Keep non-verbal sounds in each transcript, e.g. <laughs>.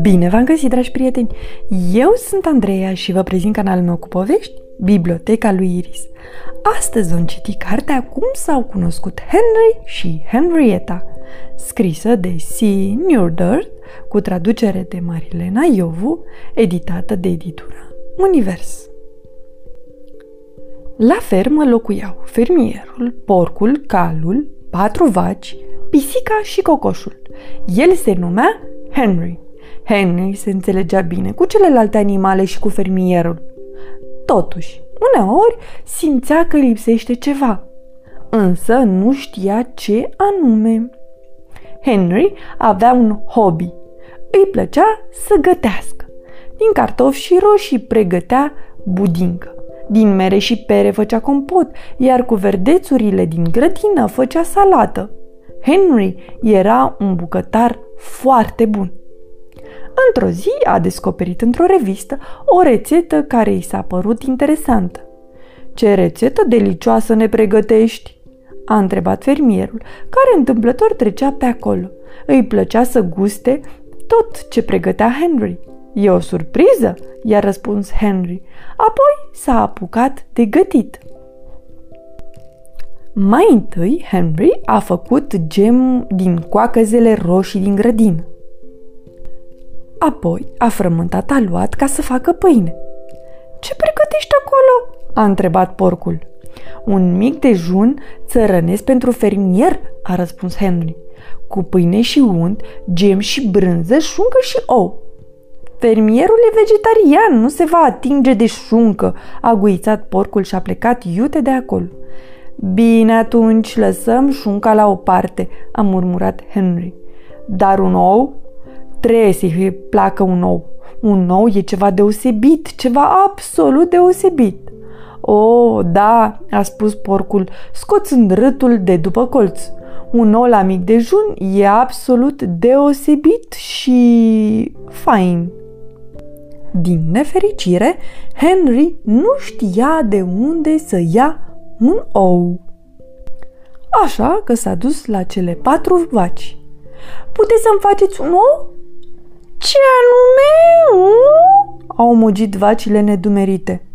Bine v-am găsit, dragi prieteni! Eu sunt Andreea și vă prezint canalul meu cu povești, Biblioteca lui Iris. Astăzi vom citi cartea Cum s-au cunoscut Henry și Henrietta, scrisă de C. Newdirt, cu traducere de Marilena Iovu, editată de editura Univers. La fermă locuiau fermierul, porcul, calul, patru vaci, pisica și cocoșul. El se numea Henry. Henry se înțelegea bine cu celelalte animale și cu fermierul. Totuși, uneori simțea că lipsește ceva, însă nu știa ce anume. Henry avea un hobby. Îi plăcea să gătească. Din cartofi și roșii pregătea budincă. Din mere și pere făcea compot, iar cu verdețurile din grădină făcea salată. Henry era un bucătar foarte bun. Într-o zi a descoperit într-o revistă o rețetă care i s-a părut interesantă. Ce rețetă delicioasă ne pregătești?" a întrebat fermierul, care întâmplător trecea pe acolo. Îi plăcea să guste tot ce pregătea Henry. E o surpriză, i-a răspuns Henry. Apoi s-a apucat de gătit. Mai întâi, Henry a făcut gem din coacăzele roșii din grădină. Apoi a frământat aluat ca să facă pâine. Ce pregătești acolo?" a întrebat porcul. Un mic dejun țărănesc pentru fermier?" a răspuns Henry. Cu pâine și unt, gem și brânză, șuncă și ou. Fermierul e vegetarian, nu se va atinge de șuncă, a guițat porcul și a plecat iute de acolo. Bine atunci, lăsăm șunca la o parte, a murmurat Henry. Dar un ou? Trebuie să-i placă un ou. Un ou e ceva deosebit, ceva absolut deosebit. O, da, a spus porcul, scoțând râtul de după colț. Un ou la mic dejun e absolut deosebit și fain. Din nefericire, Henry nu știa de unde să ia un ou. Așa că s-a dus la cele patru vaci. Puteți să-mi faceți un ou? Ce anume? Au mugit vacile nedumerite.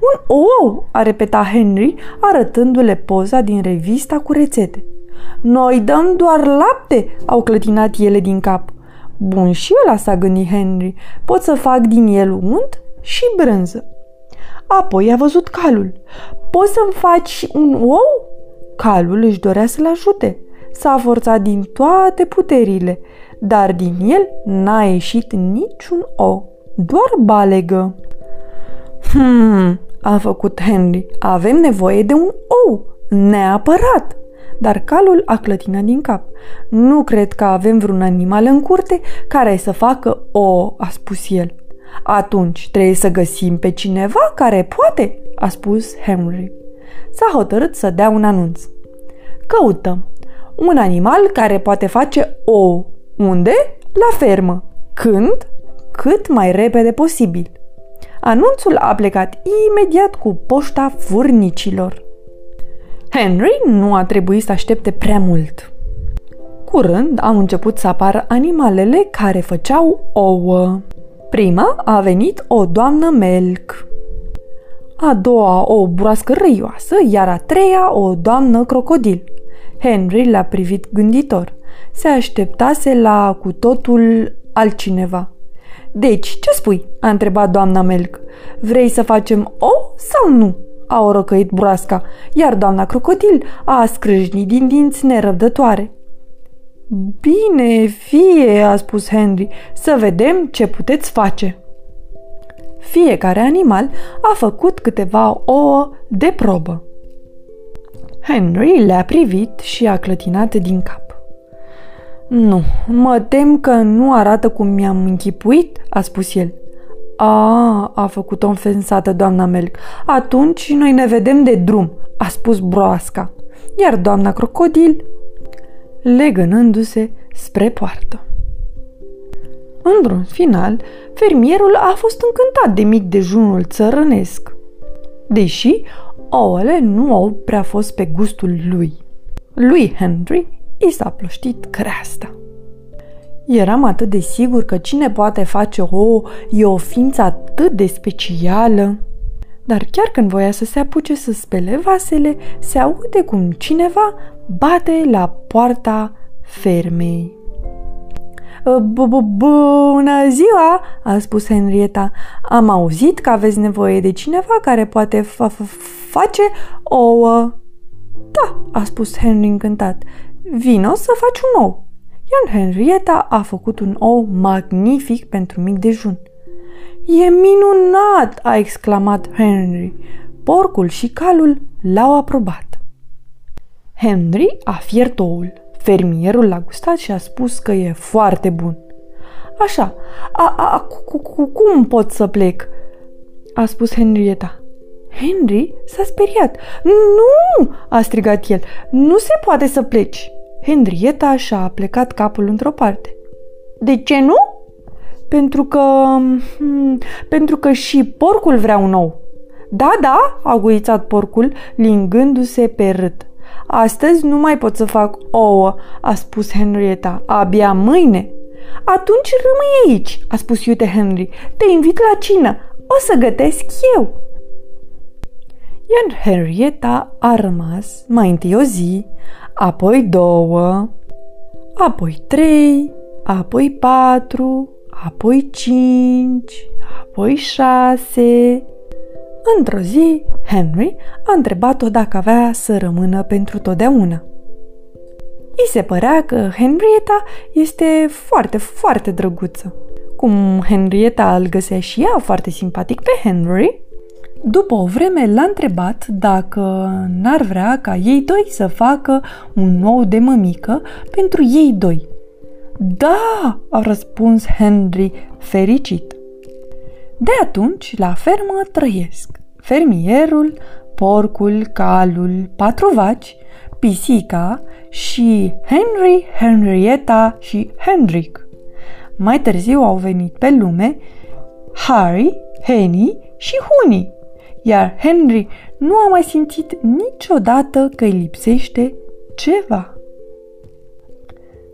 Un ou, a repetat Henry, arătându-le poza din revista cu rețete. Noi dăm doar lapte, au clătinat ele din cap. Bun și ăla s-a gândit Henry. Pot să fac din el unt și brânză. Apoi a văzut calul. Poți să-mi faci un ou? Calul își dorea să-l ajute. S-a forțat din toate puterile, dar din el n-a ieșit niciun ou, doar balegă. Hmm, a făcut Henry, avem nevoie de un ou, neapărat dar calul a clătinat din cap. Nu cred că avem vreun animal în curte care să facă o, a spus el. Atunci trebuie să găsim pe cineva care poate, a spus Henry. S-a hotărât să dea un anunț. Căutăm un animal care poate face o. Unde? La fermă. Când? Cât mai repede posibil. Anunțul a plecat imediat cu poșta furnicilor. Henry nu a trebuit să aștepte prea mult. Curând au început să apară animalele care făceau ouă. Prima a venit o doamnă melc, a doua o broască răioasă, iar a treia o doamnă crocodil. Henry l-a privit gânditor. Se așteptase la cu totul altcineva. Deci, ce spui?" a întrebat doamna Melc. Vrei să facem ou sau nu?" A orăcăit broasca, iar doamna crocodil a scrâșnit din dinți nerăbdătoare. Bine, fie, a spus Henry, să vedem ce puteți face. Fiecare animal a făcut câteva ouă de probă. Henry le-a privit și a clătinat din cap. Nu, mă tem că nu arată cum mi-am închipuit, a spus el. A, a făcut-o înfensată doamna Melc. Atunci noi ne vedem de drum, a spus broasca. Iar doamna crocodil, legănându-se spre poartă. Într-un final, fermierul a fost încântat de mic dejunul țărănesc, deși ouăle nu au prea fost pe gustul lui. Lui Henry i s-a plăștit creasta. Eram atât de sigur că cine poate face o e o ființă atât de specială. Dar chiar când voia să se apuce să spele vasele, se aude cum cineva bate la poarta fermei. Bună ziua, a spus Henrietta. Am auzit că aveți nevoie de cineva care poate face ouă. Da, a spus Henry încântat. Vino să faci un ou. Iar Henrietta a făcut un ou magnific pentru mic dejun. E minunat!" a exclamat Henry. Porcul și calul l-au aprobat. Henry a fiert oul. Fermierul l-a gustat și a spus că e foarte bun. Așa, a, a, cu, cu, cum pot să plec? a spus Henrietta. Henry s-a speriat. Nu! a strigat el. Nu se poate să pleci. Henrietta și-a plecat capul într-o parte. De ce nu? Pentru că... Hmm, pentru că și porcul vrea un ou. Da, da, a guițat porcul, lingându-se pe rât. Astăzi nu mai pot să fac ouă, a spus Henrietta, abia mâine. Atunci rămâi aici, a spus iute Henry. Te invit la cină, o să gătesc eu. Iar Henrietta a rămas mai întâi o zi, apoi două, apoi trei, apoi patru, apoi cinci, apoi șase. Într-o zi, Henry a întrebat-o dacă avea să rămână pentru totdeauna. I se părea că Henrietta este foarte, foarte drăguță. Cum Henrietta îl găsea și ea foarte simpatic pe Henry, după o vreme l-a întrebat dacă n-ar vrea ca ei doi să facă un nou de mămică pentru ei doi. Da, a răspuns Henry fericit. De atunci, la fermă trăiesc fermierul, porcul, calul, patru vaci, pisica și Henry, Henrietta și Hendrik. Mai târziu au venit pe lume Harry, Henny și Huni, iar Henry nu a mai simțit niciodată că îi lipsește ceva.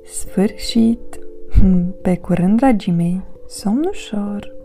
Sfârșit! <laughs> Pe curând, dragii mei, somn ușor!